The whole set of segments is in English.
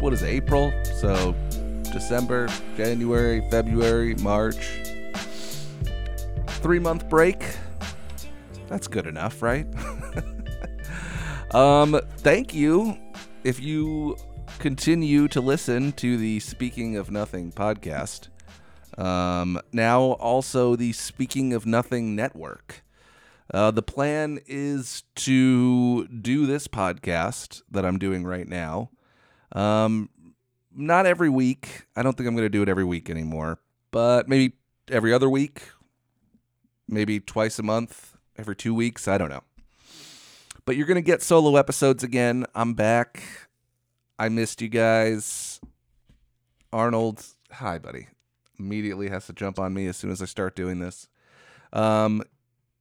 what is it, April? So December, January, February, March. Three month break. That's good enough, right? um, thank you. If you continue to listen to the Speaking of Nothing podcast, um, now also the Speaking of Nothing network. Uh, the plan is to do this podcast that I'm doing right now. Um, not every week. I don't think I'm going to do it every week anymore, but maybe every other week, maybe twice a month, every two weeks. I don't know. But you're going to get solo episodes again. I'm back. I missed you guys. Arnold, hi, buddy. Immediately has to jump on me as soon as I start doing this. Um,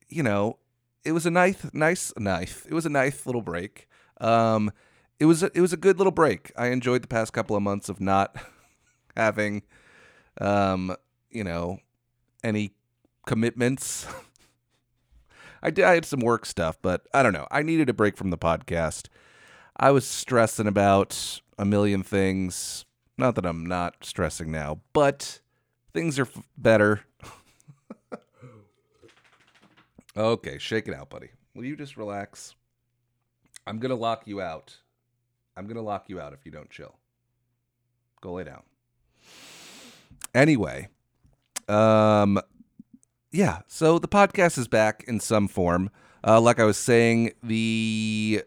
you know, it was a nice, nice, nice. It was a nice little break. Um, it was a, it was a good little break. I enjoyed the past couple of months of not having, um, you know, any commitments. I did. I had some work stuff, but I don't know. I needed a break from the podcast. I was stressing about a million things. Not that I'm not stressing now, but things are f- better. okay, shake it out, buddy. Will you just relax? I'm going to lock you out. I'm going to lock you out if you don't chill. Go lay down. Anyway, um yeah, so the podcast is back in some form. Uh, like I was saying, the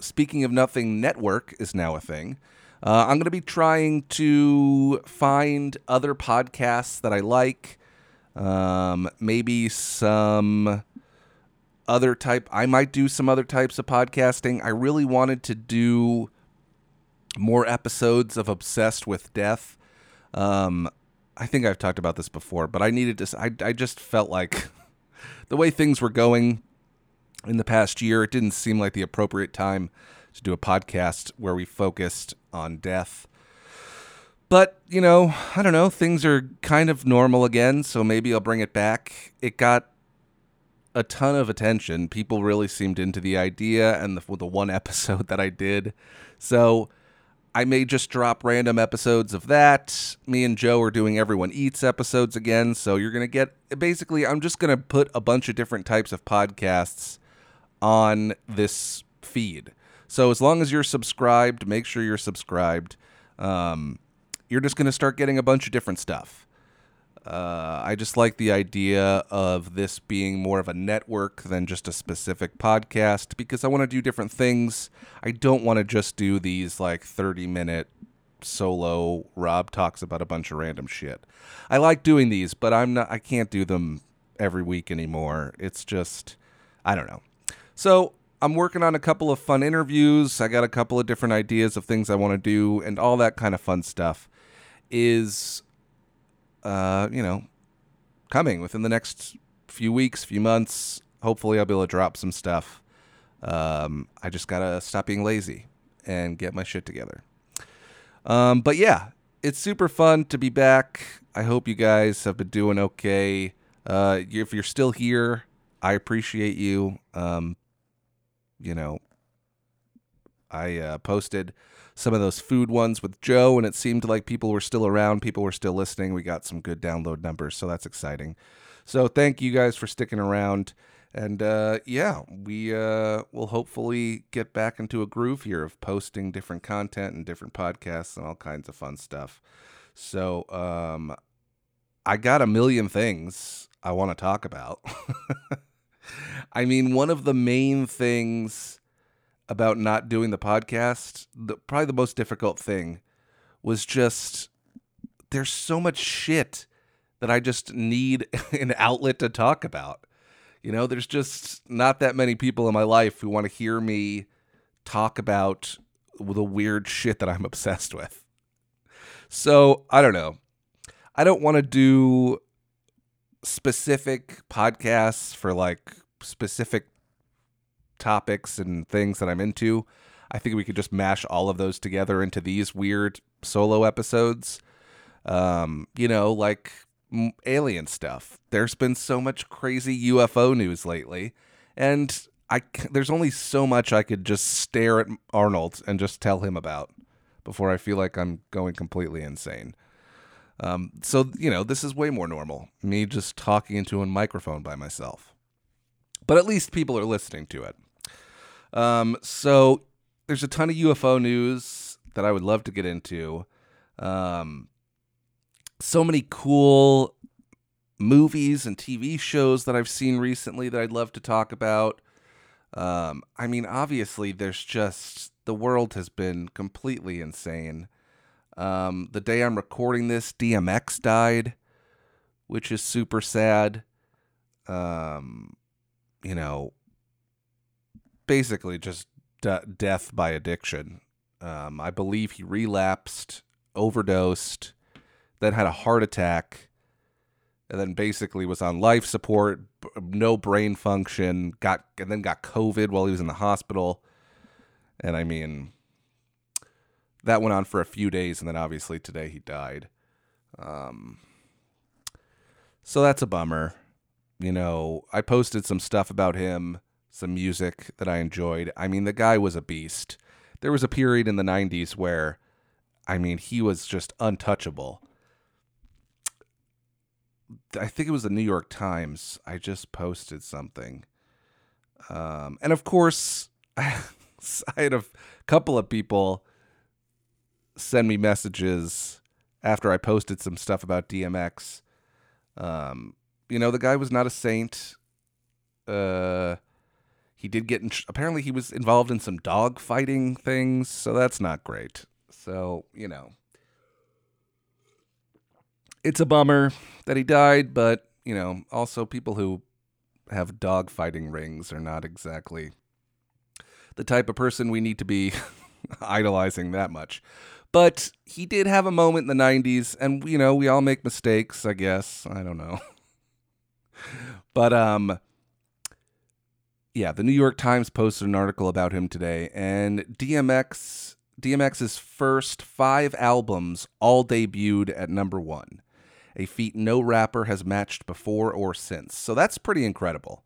Speaking of Nothing network is now a thing. Uh, I'm going to be trying to find other podcasts that I like. Um, maybe some other type. I might do some other types of podcasting. I really wanted to do more episodes of Obsessed with Death. Um, I think I've talked about this before, but I needed to. I I just felt like the way things were going in the past year, it didn't seem like the appropriate time to do a podcast where we focused on death. But, you know, I don't know, things are kind of normal again, so maybe I'll bring it back. It got a ton of attention. People really seemed into the idea and the, the one episode that I did. So I may just drop random episodes of that. Me and Joe are doing Everyone Eats episodes again. So you're going to get basically, I'm just going to put a bunch of different types of podcasts on this feed. So as long as you're subscribed, make sure you're subscribed. Um, you're just going to start getting a bunch of different stuff. Uh, I just like the idea of this being more of a network than just a specific podcast because I want to do different things. I don't want to just do these like 30 minute solo Rob talks about a bunch of random shit. I like doing these, but I'm not I can't do them every week anymore. It's just I don't know. So, I'm working on a couple of fun interviews. I got a couple of different ideas of things I want to do and all that kind of fun stuff is uh, you know, coming within the next few weeks, few months. Hopefully, I'll be able to drop some stuff. Um, I just gotta stop being lazy and get my shit together. Um, but yeah, it's super fun to be back. I hope you guys have been doing okay. Uh, if you're still here, I appreciate you. Um, you know, I uh, posted some of those food ones with Joe, and it seemed like people were still around, people were still listening. We got some good download numbers, so that's exciting. So thank you guys for sticking around. And uh, yeah, we uh, will hopefully get back into a groove here of posting different content and different podcasts and all kinds of fun stuff. So um, I got a million things I want to talk about. I mean, one of the main things about not doing the podcast, the, probably the most difficult thing was just there's so much shit that I just need an outlet to talk about. You know, there's just not that many people in my life who want to hear me talk about the weird shit that I'm obsessed with. So, I don't know. I don't want to do specific podcasts for like specific topics and things that I'm into. I think we could just mash all of those together into these weird solo episodes. Um, you know, like alien stuff. There's been so much crazy UFO news lately, and I there's only so much I could just stare at Arnold and just tell him about before I feel like I'm going completely insane. Um, so you know, this is way more normal. Me just talking into a microphone by myself, but at least people are listening to it. Um, so there's a ton of UFO news that I would love to get into. Um, so many cool movies and TV shows that I've seen recently that I'd love to talk about. Um, I mean, obviously, there's just the world has been completely insane. Um, the day I'm recording this, DMX died, which is super sad. Um, you know, basically just de- death by addiction. Um, I believe he relapsed, overdosed, then had a heart attack, and then basically was on life support, b- no brain function, got and then got COVID while he was in the hospital. And I mean, that went on for a few days, and then obviously today he died. Um, so that's a bummer. You know, I posted some stuff about him, some music that I enjoyed. I mean, the guy was a beast. There was a period in the 90s where, I mean, he was just untouchable. I think it was the New York Times. I just posted something. Um, and of course, I had a couple of people send me messages after I posted some stuff about DMX. Um, you know, the guy was not a saint. Uh, he did get in. Apparently, he was involved in some dog fighting things, so that's not great. So you know, it's a bummer that he died, but you know, also people who have dog fighting rings are not exactly the type of person we need to be idolizing that much. But he did have a moment in the 90s, and you know, we all make mistakes, I guess. I don't know. but um yeah, the New York Times posted an article about him today, and DMX DMX's first five albums all debuted at number one, a feat no rapper has matched before or since. So that's pretty incredible.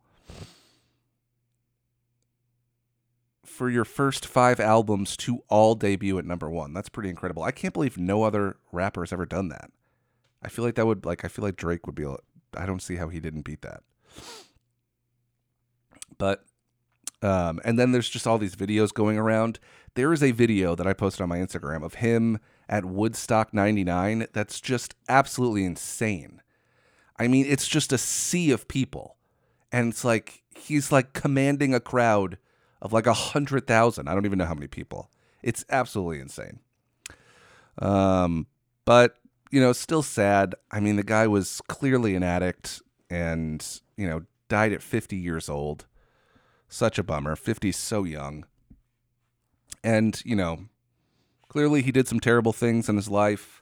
For your first five albums to all debut at number one, that's pretty incredible. I can't believe no other rapper has ever done that. I feel like that would like I feel like Drake would be. I don't see how he didn't beat that. But um, and then there's just all these videos going around. There is a video that I posted on my Instagram of him at Woodstock 99 that's just absolutely insane. I mean, it's just a sea of people. And it's like he's like commanding a crowd of like a hundred thousand. I don't even know how many people. It's absolutely insane. Um, but you know, still sad. I mean, the guy was clearly an addict and, you know, died at 50 years old. Such a bummer. 50's so young. And, you know, clearly he did some terrible things in his life.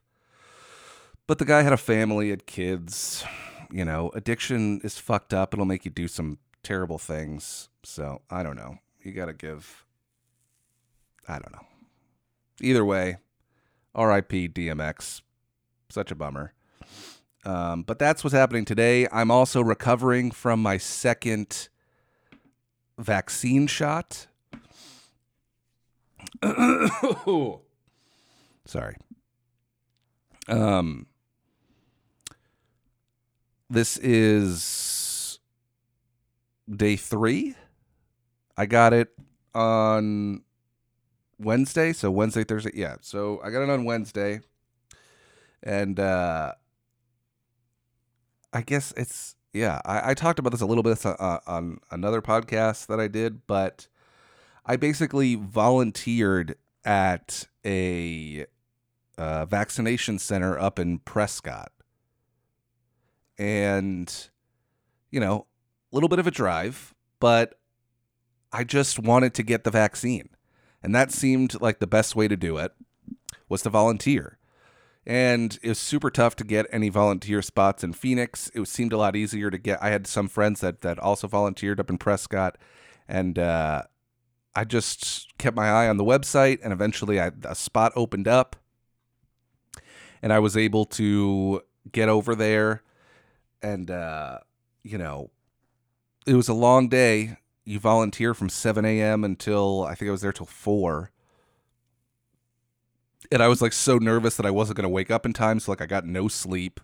But the guy had a family, had kids. You know, addiction is fucked up. It'll make you do some terrible things. So, I don't know. You got to give. I don't know. Either way, RIP DMX. Such a bummer. Um, but that's what's happening today. I'm also recovering from my second vaccine shot. Sorry. Um, this is day three. I got it on Wednesday. So Wednesday, Thursday. Yeah. So I got it on Wednesday. And uh, I guess it's yeah. I, I talked about this a little bit uh, on another podcast that I did, but I basically volunteered at a uh, vaccination center up in Prescott, and you know, a little bit of a drive, but I just wanted to get the vaccine, and that seemed like the best way to do it was to volunteer and it was super tough to get any volunteer spots in Phoenix. It seemed a lot easier to get. I had some friends that that also volunteered up in Prescott, and uh, I just kept my eye on the website, and eventually I, a spot opened up, and I was able to get over there. and uh, you know, it was a long day. You volunteer from 7 a.m. until I think I was there till four. And I was like so nervous that I wasn't to wake up in time. So, like, I got no sleep.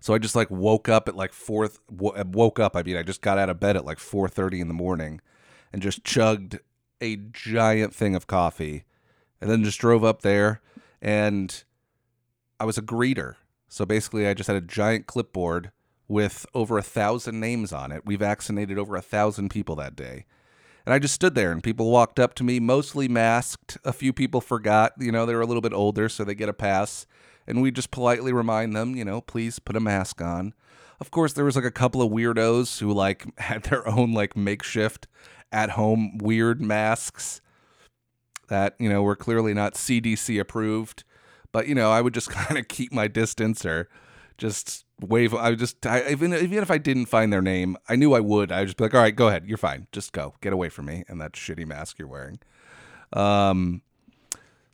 So I just like woke up at like four. Uh, woke up. I mean, I just got out of bed at like four thirty in the morning, and just chugged a giant thing of coffee, and then just drove up there. And I was a greeter, so basically, I just had a giant clipboard with over a thousand names on it. We vaccinated over a thousand people that day. And I just stood there and people walked up to me, mostly masked. A few people forgot, you know, they were a little bit older, so they get a pass and we just politely remind them, you know, please put a mask on. Of course, there was like a couple of weirdos who like had their own like makeshift at home weird masks that, you know, were clearly not CDC approved. But, you know, I would just kind of keep my distance or just wave. I just, I, even, even if I didn't find their name, I knew I would. I would just be like, all right, go ahead. You're fine. Just go. Get away from me and that shitty mask you're wearing. Um,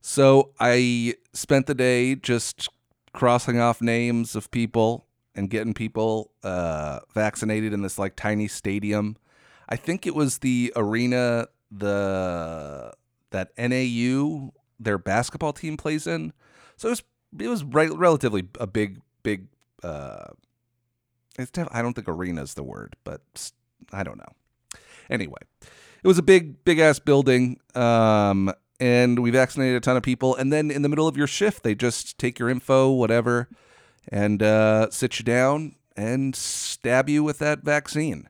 so I spent the day just crossing off names of people and getting people uh, vaccinated in this like tiny stadium. I think it was the arena the that NAU their basketball team plays in. So it was it was re- relatively a big big. Uh, it's def- I don't think arena is the word, but I don't know. Anyway, it was a big big ass building. Um, and we vaccinated a ton of people. And then in the middle of your shift, they just take your info, whatever, and uh, sit you down and stab you with that vaccine.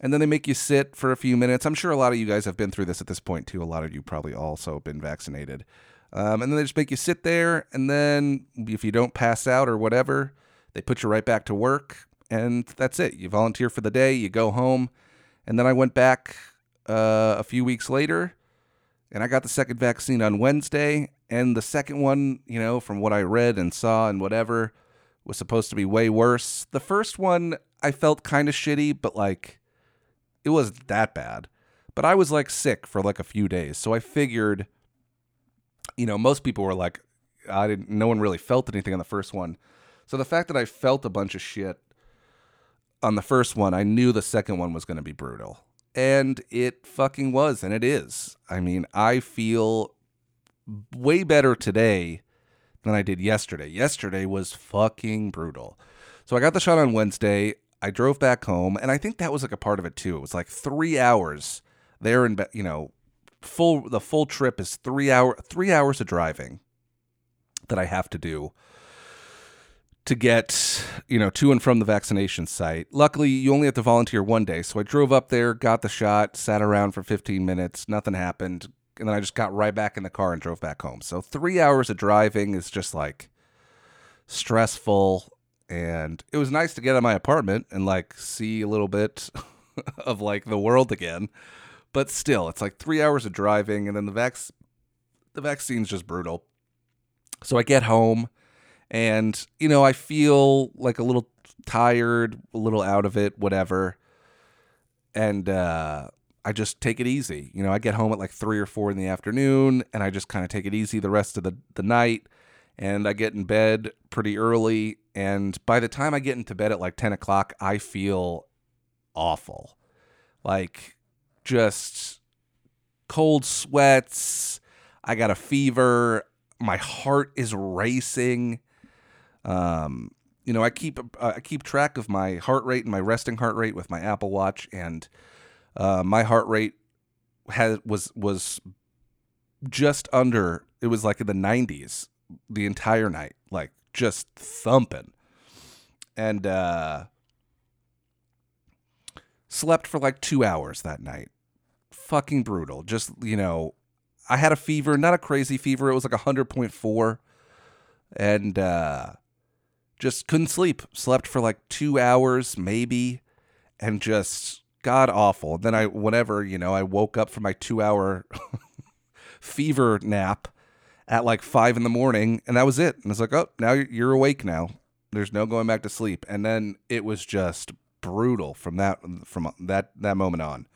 And then they make you sit for a few minutes. I'm sure a lot of you guys have been through this at this point too. A lot of you probably also been vaccinated. Um, and then they just make you sit there. And then if you don't pass out or whatever, they put you right back to work. And that's it. You volunteer for the day, you go home. And then I went back uh, a few weeks later and I got the second vaccine on Wednesday. And the second one, you know, from what I read and saw and whatever, was supposed to be way worse. The first one, I felt kind of shitty, but like, it wasn't that bad. But I was like sick for like a few days. So I figured, you know, most people were like, I didn't, no one really felt anything on the first one. So the fact that I felt a bunch of shit on the first one, I knew the second one was going to be brutal. And it fucking was, and it is. I mean, I feel way better today than I did yesterday. Yesterday was fucking brutal. So I got the shot on Wednesday. I drove back home, and I think that was like a part of it too. It was like three hours there, and you know, full the full trip is three hour three hours of driving that I have to do to get you know to and from the vaccination site. Luckily, you only have to volunteer one day, so I drove up there, got the shot, sat around for 15 minutes, nothing happened, and then I just got right back in the car and drove back home. So three hours of driving is just like stressful, and it was nice to get out of my apartment and like see a little bit of like the world again. But still, it's like three hours of driving, and then the vac the vaccine's just brutal. So I get home and, you know, I feel like a little tired, a little out of it, whatever. And uh, I just take it easy. You know, I get home at like three or four in the afternoon and I just kind of take it easy the rest of the, the night. And I get in bed pretty early. And by the time I get into bed at like 10 o'clock, I feel awful. Like just cold sweats. I got a fever. My heart is racing. Um, you know, I keep uh, I keep track of my heart rate and my resting heart rate with my Apple Watch, and uh, my heart rate had was was just under. It was like in the 90s the entire night, like just thumping, and uh, slept for like two hours that night. Fucking brutal. Just you know, I had a fever, not a crazy fever. It was like hundred point four, and uh, just couldn't sleep. Slept for like two hours, maybe, and just god awful. Then I, whenever, you know, I woke up from my two hour fever nap at like five in the morning, and that was it. And it's like, oh, now you're awake now. There's no going back to sleep. And then it was just brutal from that from that that moment on.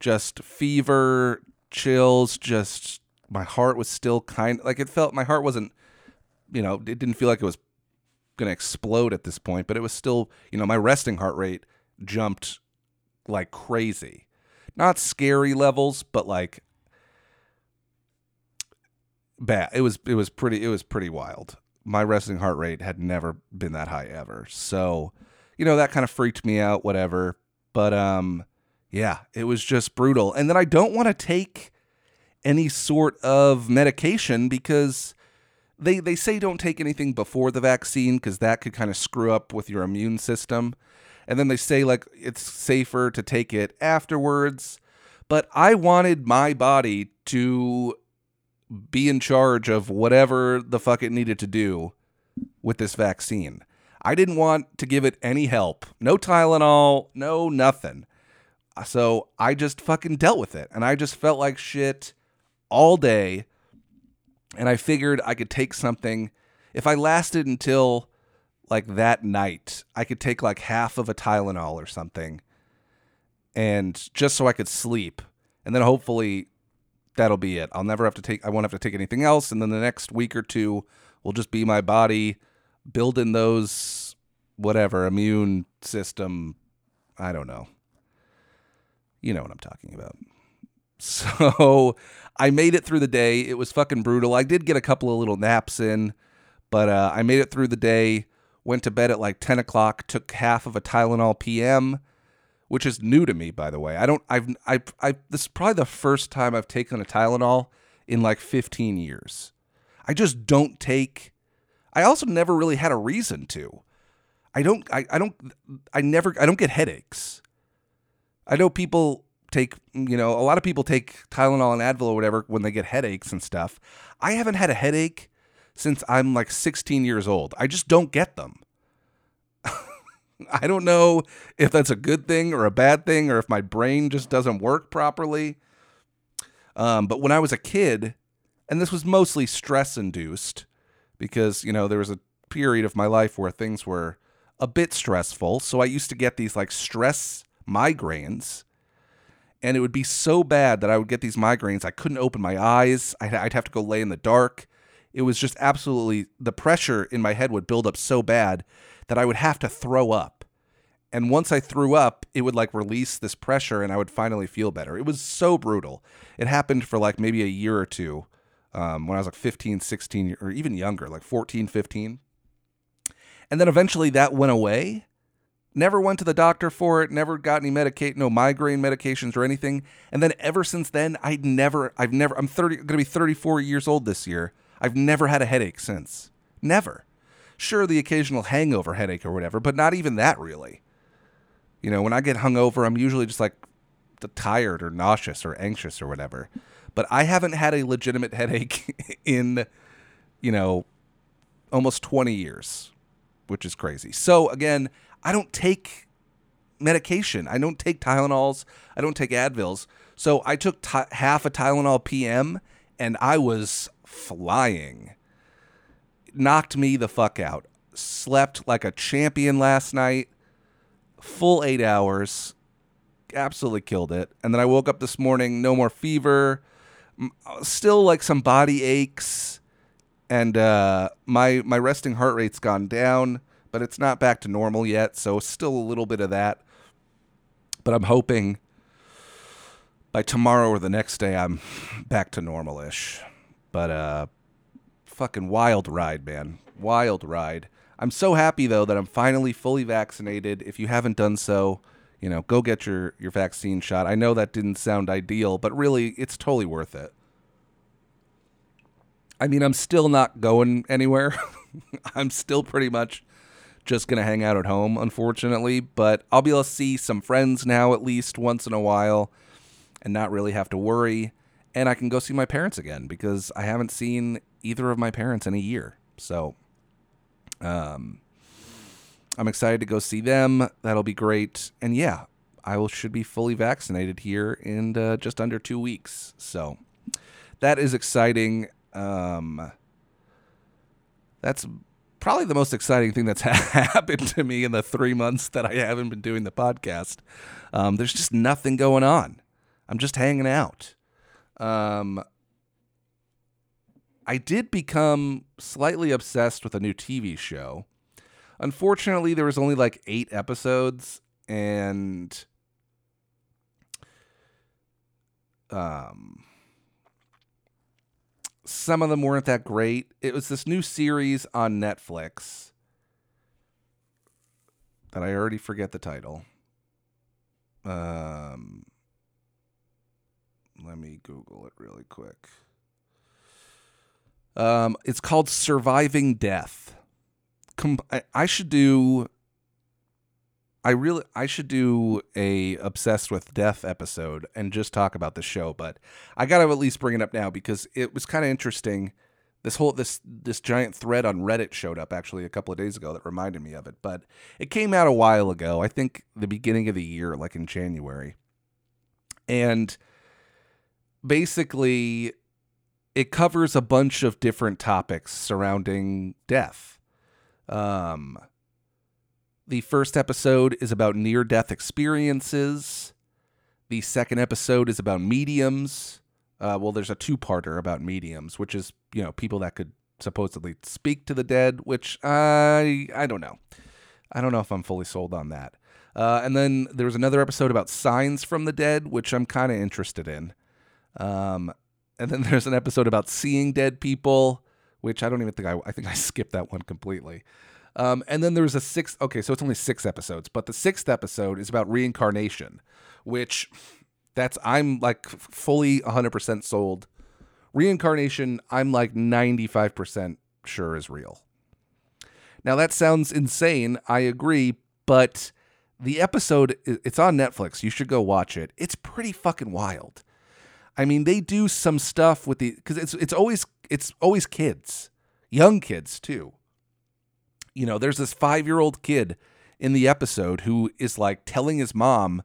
Just fever, chills, just my heart was still kind like it felt my heart wasn't you know, it didn't feel like it was going to explode at this point, but it was still, you know, my resting heart rate jumped like crazy. Not scary levels, but like bad. It was it was pretty it was pretty wild. My resting heart rate had never been that high ever. So, you know, that kind of freaked me out whatever. But um yeah, it was just brutal. And then I don't want to take any sort of medication because they they say don't take anything before the vaccine because that could kind of screw up with your immune system. And then they say like it's safer to take it afterwards. But I wanted my body to be in charge of whatever the fuck it needed to do with this vaccine. I didn't want to give it any help. No Tylenol, no nothing. So I just fucking dealt with it. And I just felt like shit all day. And I figured I could take something. If I lasted until like that night, I could take like half of a Tylenol or something. And just so I could sleep. And then hopefully that'll be it. I'll never have to take I won't have to take anything else and then the next week or two will just be my body building those whatever immune system I don't know. You know what I'm talking about. So I made it through the day. It was fucking brutal. I did get a couple of little naps in, but uh, I made it through the day. Went to bed at like 10 o'clock. Took half of a Tylenol PM which is new to me, by the way. I don't, I've, I, I, this is probably the first time I've taken a Tylenol in like 15 years. I just don't take, I also never really had a reason to. I don't, I, I don't, I never, I don't get headaches. I know people take, you know, a lot of people take Tylenol and Advil or whatever when they get headaches and stuff. I haven't had a headache since I'm like 16 years old. I just don't get them. I don't know if that's a good thing or a bad thing or if my brain just doesn't work properly. Um, but when I was a kid, and this was mostly stress induced because, you know, there was a period of my life where things were a bit stressful. So I used to get these like stress migraines. And it would be so bad that I would get these migraines. I couldn't open my eyes. I'd have to go lay in the dark. It was just absolutely the pressure in my head would build up so bad that I would have to throw up. And once I threw up, it would like release this pressure and I would finally feel better. It was so brutal. It happened for like maybe a year or two um, when I was like 15, 16, or even younger, like 14, 15. And then eventually that went away. Never went to the doctor for it, never got any medicate, no migraine medications or anything. And then ever since then, I'd never, I've never, I'm 30, going to be 34 years old this year. I've never had a headache since. Never. Sure, the occasional hangover headache or whatever, but not even that really. You know, when I get hungover, I'm usually just like tired or nauseous or anxious or whatever. But I haven't had a legitimate headache in, you know, almost 20 years, which is crazy. So again, I don't take medication. I don't take Tylenols. I don't take Advils. So I took t- half a Tylenol PM and I was flying knocked me the fuck out. Slept like a champion last night, full eight hours, absolutely killed it. And then I woke up this morning, no more fever, still like some body aches, and uh, my my resting heart rate's gone down, but it's not back to normal yet. So still a little bit of that. But I'm hoping by tomorrow or the next day I'm back to normal-ish. But uh, fucking wild ride, man. Wild ride. I'm so happy though that I'm finally fully vaccinated. If you haven't done so, you know, go get your your vaccine shot. I know that didn't sound ideal, but really it's totally worth it. I mean, I'm still not going anywhere. I'm still pretty much just going to hang out at home, unfortunately, but I'll be able to see some friends now at least once in a while and not really have to worry. And I can go see my parents again because I haven't seen either of my parents in a year. So um, I'm excited to go see them. That'll be great. And yeah, I will should be fully vaccinated here in uh, just under two weeks. So that is exciting. Um, that's probably the most exciting thing that's happened to me in the three months that I haven't been doing the podcast. Um, there's just nothing going on. I'm just hanging out. Um, I did become slightly obsessed with a new TV show. Unfortunately, there was only like eight episodes, and um, some of them weren't that great. It was this new series on Netflix that I already forget the title. Um, let me Google it really quick. Um, it's called Surviving Death. Com- I, I should do. I really I should do a obsessed with death episode and just talk about the show, but I got to at least bring it up now because it was kind of interesting. This whole this this giant thread on Reddit showed up actually a couple of days ago that reminded me of it, but it came out a while ago. I think the beginning of the year, like in January, and basically it covers a bunch of different topics surrounding death. Um, the first episode is about near death experiences. The second episode is about mediums. Uh, well, there's a two parter about mediums, which is, you know, people that could supposedly speak to the dead, which I I don't know. I don't know if I'm fully sold on that. Uh, and then there was another episode about signs from the dead, which I'm kind of interested in. Um, and then there's an episode about seeing dead people, which I don't even think I, I think I skipped that one completely. Um, and then there's a sixth, okay, so it's only six episodes, but the sixth episode is about reincarnation, which that's, I'm like fully 100% sold. Reincarnation, I'm like 95% sure is real. Now that sounds insane. I agree, but the episode, it's on Netflix. You should go watch it. It's pretty fucking wild. I mean, they do some stuff with the because it's it's always it's always kids, young kids too. You know, there's this five year old kid in the episode who is like telling his mom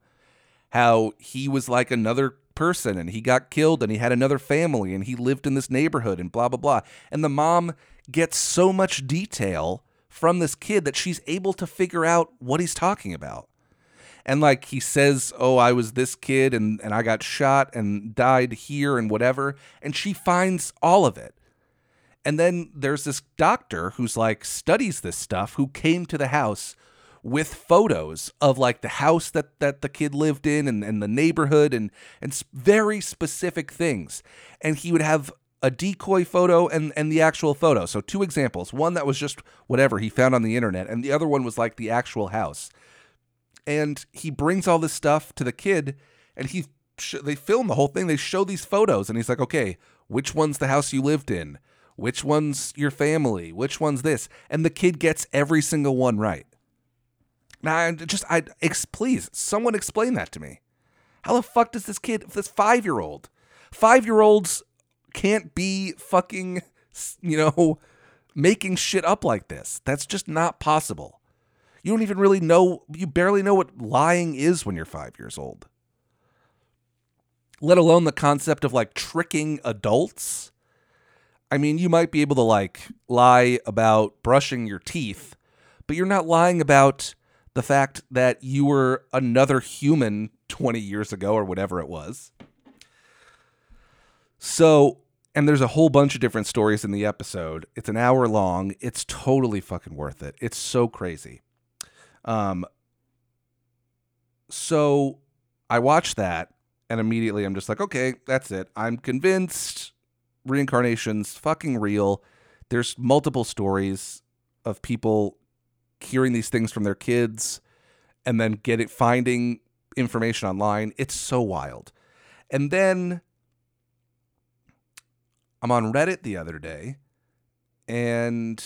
how he was like another person and he got killed and he had another family and he lived in this neighborhood and blah blah blah. And the mom gets so much detail from this kid that she's able to figure out what he's talking about. And like he says oh i was this kid and and i got shot and died here and whatever. And she finds all of it and then there's this doctor who's like studies this stuff who came to the house with photos of like the house that that the kid lived in and, and the neighborhood and and very specific things. And he would have a decoy photo and and the actual photo. So two examples. One that was just whatever he found on the internet and the other one was like the actual house. And he brings all this stuff to the kid and he they film the whole thing. They show these photos and he's like okay which one's the house you lived in which one's your family? Which one's this? And the kid gets every single one right. Now I just i ex- please someone explain that to me. How the fuck does this kid this 5 year old 5 year olds can't be fucking you know making shit up like this? That's just not possible. You don't even really know, you barely know what lying is when you're five years old. Let alone the concept of like tricking adults. I mean, you might be able to like lie about brushing your teeth, but you're not lying about the fact that you were another human 20 years ago or whatever it was. So, and there's a whole bunch of different stories in the episode. It's an hour long. It's totally fucking worth it. It's so crazy. Um, so I watched that and immediately I'm just like, okay, that's it. I'm convinced reincarnation's fucking real. There's multiple stories of people hearing these things from their kids and then getting finding information online. It's so wild. And then I'm on Reddit the other day and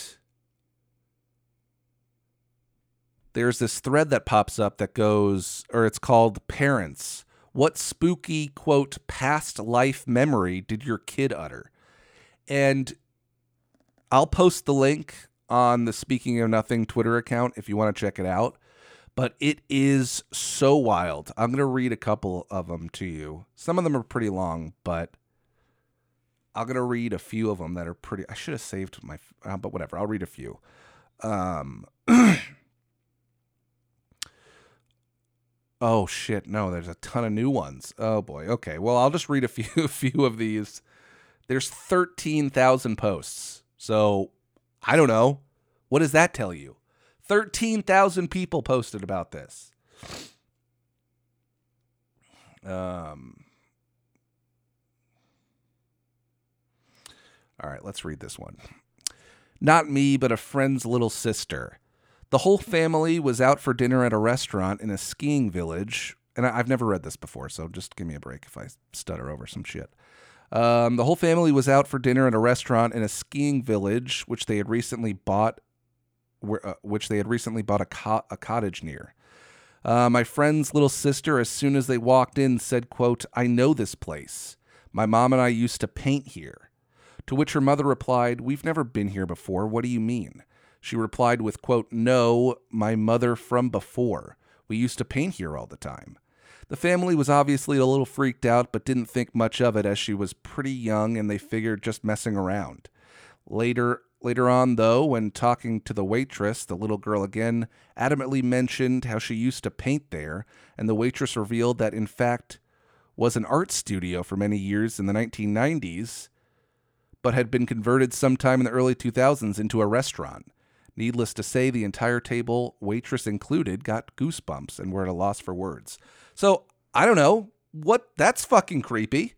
there's this thread that pops up that goes, or it's called Parents. What spooky, quote, past life memory did your kid utter? And I'll post the link on the Speaking of Nothing Twitter account if you want to check it out. But it is so wild. I'm going to read a couple of them to you. Some of them are pretty long, but I'm going to read a few of them that are pretty. I should have saved my, uh, but whatever. I'll read a few. Um, Oh shit! No, there's a ton of new ones. Oh boy. Okay. Well, I'll just read a few a few of these. There's thirteen thousand posts. So I don't know. What does that tell you? 13,000 people posted about this. Um, all right, let's read this one. Not me, but a friend's little sister. The whole family was out for dinner at a restaurant in a skiing village. And I- I've never read this before, so just give me a break if I stutter over some shit. Um, the whole family was out for dinner at a restaurant in a skiing village, which they had recently bought, where, uh, which they had recently bought a, co- a cottage near. Uh, my friend's little sister, as soon as they walked in, said, "quote I know this place. My mom and I used to paint here." To which her mother replied, "We've never been here before. What do you mean?" She replied with, "quote No, my mother from before. We used to paint here all the time." The family was obviously a little freaked out, but didn't think much of it as she was pretty young and they figured just messing around. Later, later on, though, when talking to the waitress, the little girl again adamantly mentioned how she used to paint there, and the waitress revealed that in fact was an art studio for many years in the 1990s, but had been converted sometime in the early 2000s into a restaurant. Needless to say, the entire table, waitress included, got goosebumps and were at a loss for words. So I don't know what. That's fucking creepy.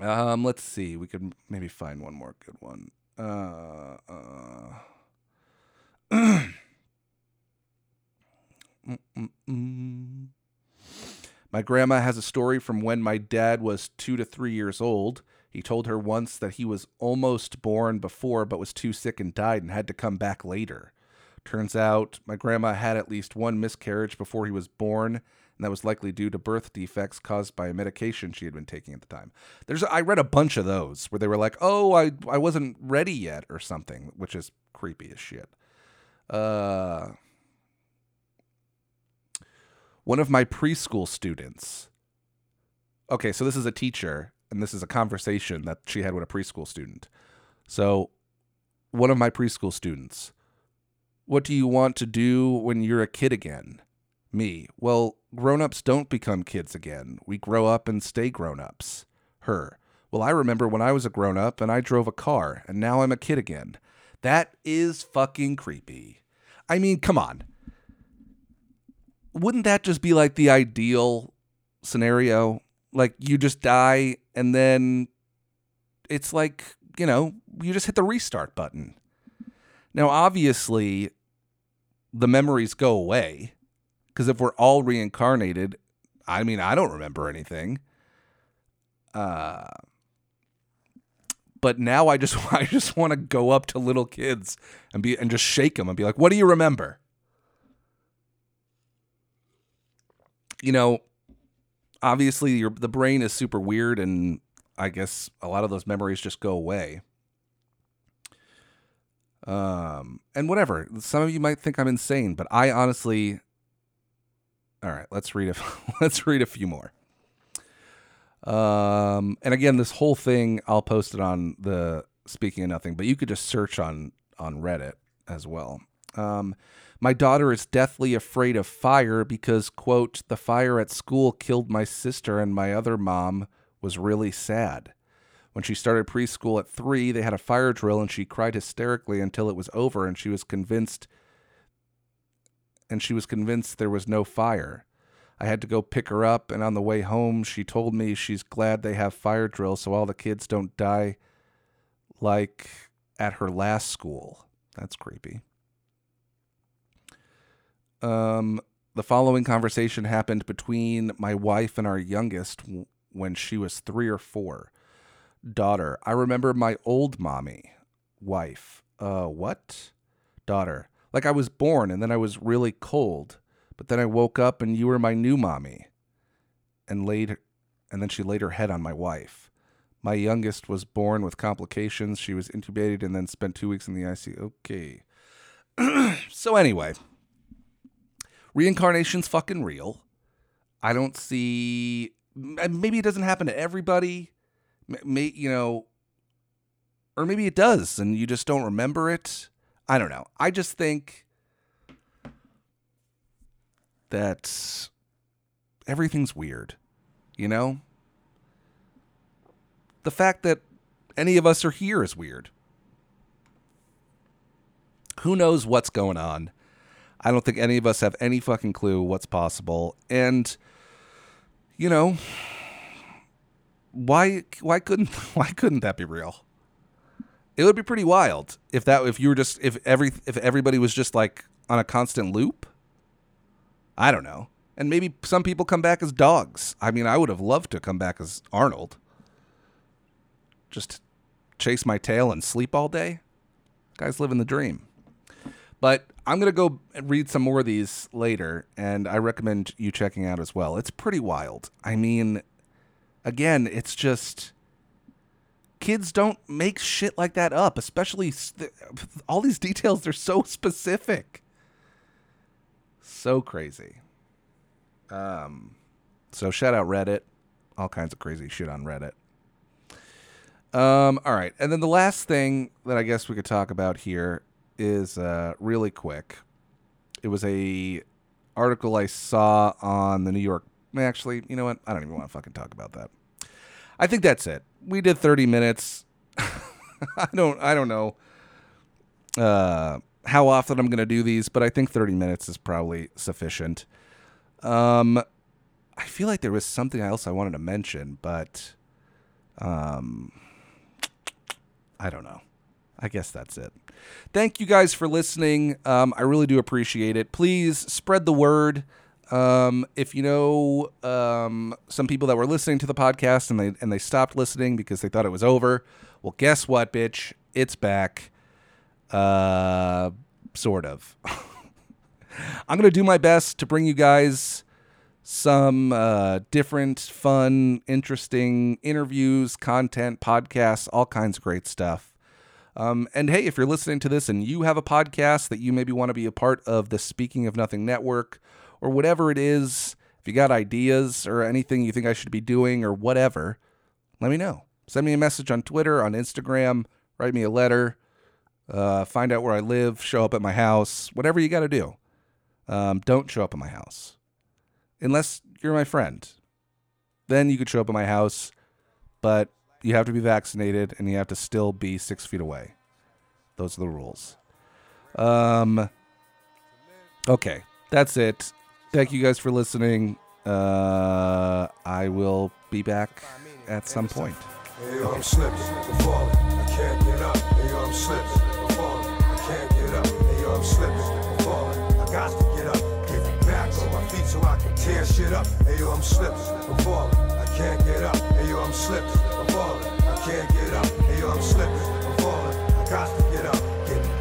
Um, let's see. We could maybe find one more good one. Uh, uh. Mm-mm-mm. My grandma has a story from when my dad was two to three years old. He told her once that he was almost born before, but was too sick and died and had to come back later. Turns out my grandma had at least one miscarriage before he was born, and that was likely due to birth defects caused by a medication she had been taking at the time. There's I read a bunch of those where they were like, "Oh, I I wasn't ready yet" or something, which is creepy as shit. Uh one of my preschool students. Okay, so this is a teacher and this is a conversation that she had with a preschool student. So, one of my preschool students, what do you want to do when you're a kid again? Me, well, grown ups don't become kids again. We grow up and stay grown ups. Her, well, I remember when I was a grown up and I drove a car and now I'm a kid again. That is fucking creepy. I mean, come on. Wouldn't that just be like the ideal scenario? Like you just die and then it's like, you know, you just hit the restart button. Now, obviously, the memories go away because if we're all reincarnated, I mean, I don't remember anything. Uh, but now I just I just want to go up to little kids and be and just shake them and be like, "What do you remember?" You know, obviously your the brain is super weird and I guess a lot of those memories just go away. Um and whatever. Some of you might think I'm insane, but I honestly All right, let's read a let's read a few more. Um and again this whole thing I'll post it on the speaking of nothing, but you could just search on on Reddit as well. Um my daughter is deathly afraid of fire because, quote, the fire at school killed my sister and my other mom was really sad. When she started preschool at three, they had a fire drill and she cried hysterically until it was over and she was convinced and she was convinced there was no fire. I had to go pick her up and on the way home she told me she's glad they have fire drills so all the kids don't die like at her last school. That's creepy. Um, the following conversation happened between my wife and our youngest when she was three or four. Daughter, I remember my old mommy. Wife, uh, what? Daughter, like I was born and then I was really cold, but then I woke up and you were my new mommy. And laid, and then she laid her head on my wife. My youngest was born with complications. She was intubated and then spent two weeks in the ICU. Okay. so anyway, reincarnation's fucking real. I don't see. Maybe it doesn't happen to everybody. May you know, or maybe it does, and you just don't remember it. I don't know. I just think that everything's weird. You know, the fact that any of us are here is weird. Who knows what's going on? I don't think any of us have any fucking clue what's possible. And you know, why why couldn't why couldn't that be real? It would be pretty wild if that if you were just if every if everybody was just like on a constant loop. I don't know. And maybe some people come back as dogs. I mean, I would have loved to come back as Arnold. Just chase my tail and sleep all day. Guys living the dream. But I'm going to go read some more of these later, and I recommend you checking out as well. It's pretty wild. I mean, again, it's just kids don't make shit like that up, especially all these details. They're so specific. So crazy. Um, so shout out Reddit. All kinds of crazy shit on Reddit. Um, all right, and then the last thing that I guess we could talk about here is uh, really quick. It was a article I saw on the New York. Actually, you know what? I don't even want to fucking talk about that. I think that's it. We did 30 minutes. I don't. I don't know uh, how often I'm going to do these, but I think 30 minutes is probably sufficient. Um, I feel like there was something else I wanted to mention, but um, I don't know. I guess that's it. Thank you guys for listening. Um, I really do appreciate it. Please spread the word. Um, if you know um, some people that were listening to the podcast and they and they stopped listening because they thought it was over, well, guess what, bitch? It's back. Uh, sort of. I'm gonna do my best to bring you guys some uh, different, fun, interesting interviews, content, podcasts, all kinds of great stuff. Um, and hey, if you're listening to this and you have a podcast that you maybe want to be a part of the Speaking of Nothing network or whatever it is, if you got ideas or anything you think I should be doing or whatever, let me know. Send me a message on Twitter, on Instagram, write me a letter, uh, find out where I live, show up at my house, whatever you got to do. Um, don't show up at my house unless you're my friend. Then you could show up at my house, but you have to be vaccinated and you have to still be six feet away. Those are the rules. Um, okay, that's it. Thank you guys for listening. Uh, I will be back at some point. Hey, I'm slipping, falling. I can't get up. Hey, I'm slipping, falling. I can't get up. Hey, I'm slipping, falling. I got to get up. Get back on my feet so I can tear shit up. Hey, I'm slipping, falling. I can't get up. Hey, I'm slipping, falling. I can't get up. Hey, I'm slipping, falling. I got to get up.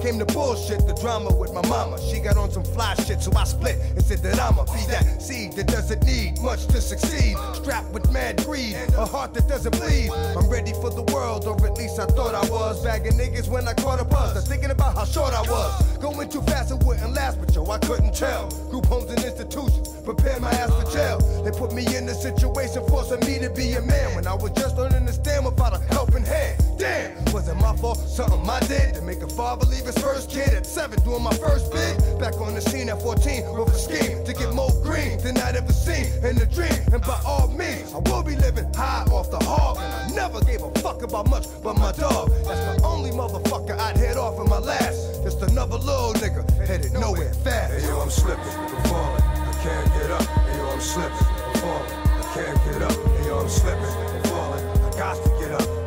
came the bullshit, the drama with my mama. She got on some fly shit, so I split and said that I'ma be that seed that doesn't need much to succeed. Strapped with mad greed, a heart that doesn't bleed. I'm ready for the world, or at least I thought I was. Bagging niggas when I caught a buzz. I'm thinking about how short I was. Going too fast, it wouldn't last, but yo, I couldn't tell. Group homes and institutions prepare my ass for jail. They put me in a situation forcing me to be a man when I was just learning to stand without a helping hand. Damn, was it my fault? Something I did to make a father leave his first kid at seven, doing my first bid. Back on the scene at 14 with a scheme to get more green than I'd ever seen in a dream. And by all means, I will be living high off the hog. And I never gave a fuck about much but my dog. That's the only motherfucker I'd head off in my last. Just another little nigga headed nowhere fast. Hey yo, I'm slipping, I'm falling. I can't get up. Hey yo, I'm slipping, I'm falling. I can't get up. Hey yo, I'm slipping, I'm falling. I got to get up.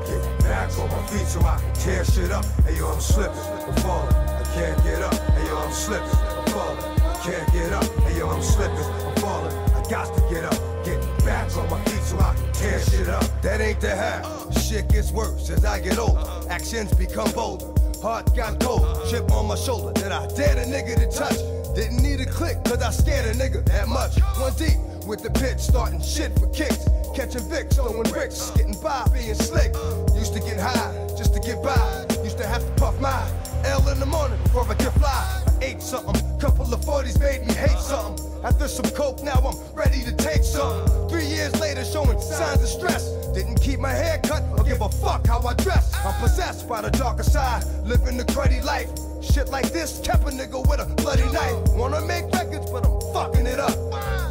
Back on my feet so I can tear shit up. Hey yo, I'm slipping, I'm falling. I can't get up. Hey yo, I'm slipping, I'm falling. I can't get up. Hey yo, I'm slipping, I'm falling. I got to get up. Get back on my feet so I can tear shit up. That ain't the half. Shit gets worse as I get older. Actions become bolder. Heart got cold, chip on my shoulder that I dared a nigga to touch. Didn't need a click, cause I scared a nigga that much. One deep with the pitch, starting shit for kicks. Catching Vicks, throwing bricks, getting by, being slick. Used to get high, just to get by. Used to have to puff my L in the morning before I could fly. I ate something, couple of 40s made me hate something. After some coke, now I'm ready to take some. Three years later, showing signs of stress. Didn't keep my hair cut or give a fuck how I dress. I'm possessed by the darker side, living the cruddy life. Shit like this kept a nigga with a bloody knife. Wanna make records, but I'm fucking it up.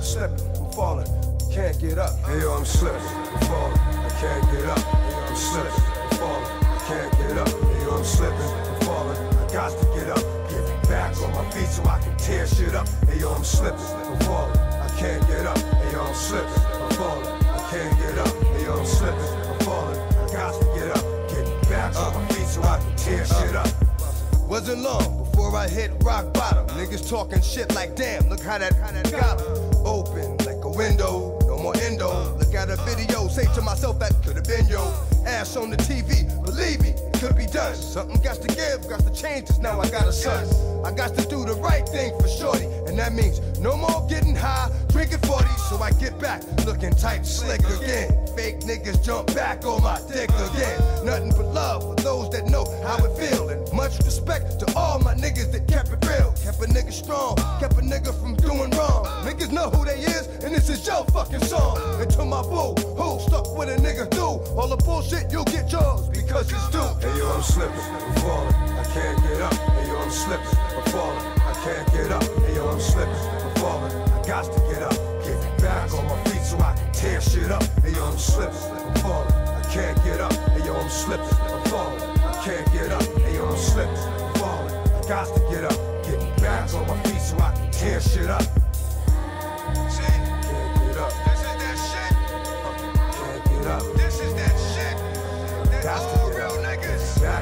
Slipping, falling, can't get up. Hey yo, I'm slipping, I'm falling, I can't get up. Hey yo, I'm slipping, I'm falling, I can't get up. Hey yo, I'm slipping, I'm falling, I got to get up. Get back on my feet so I can tear shit up. Hey yo, I'm slipping, I'm falling, I can't get up. Hey yo, I'm slipping, I'm falling, I can't get up. Hey yo, I'm slipping, I'm falling, I got to get up. Get back on my feet so I can tear shit up. Wasn't long before I hit rock bottom. Niggas talking shit like, damn, look how that, how that got 'em. Open window, no more endo. Look at a video, say to myself, that could have been yo. Ass on the TV, believe me, could be done. Something got to give, got to change this. Now I got a son. I got to do the right thing for shorty, and that means no more getting high, drinking 40. So I get back, looking tight, slick again. Fake niggas jump back on my dick again. Nothing but love for those that know how it feel, and much respect to all my niggas that kept it real. Kept a nigga strong, kept a nigga from doing wrong. Niggas know who they is, and this is your fucking song. And to my boo, stuck with a nigga through all the bullshit, you'll get yours because it's due. Hey yo, I'm slipping, I'm falling, I can't get up. Hey yo, I'm slipping, I'm falling, I can't get up. Hey yo, I'm slipping, I'm falling, I got to get up. Get back on my feet so I can tear shit up. Hey yo, I'm slipping, I'm falling, I can't get up. Hey yo, I'm slipping, I'm falling, I can't get up. Hey yo, I'm slipping, I'm falling, I got to get up. Get back on my feet so I can tear shit up.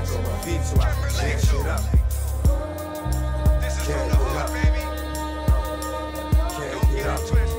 So I shit up. Can't get up. Can't get up.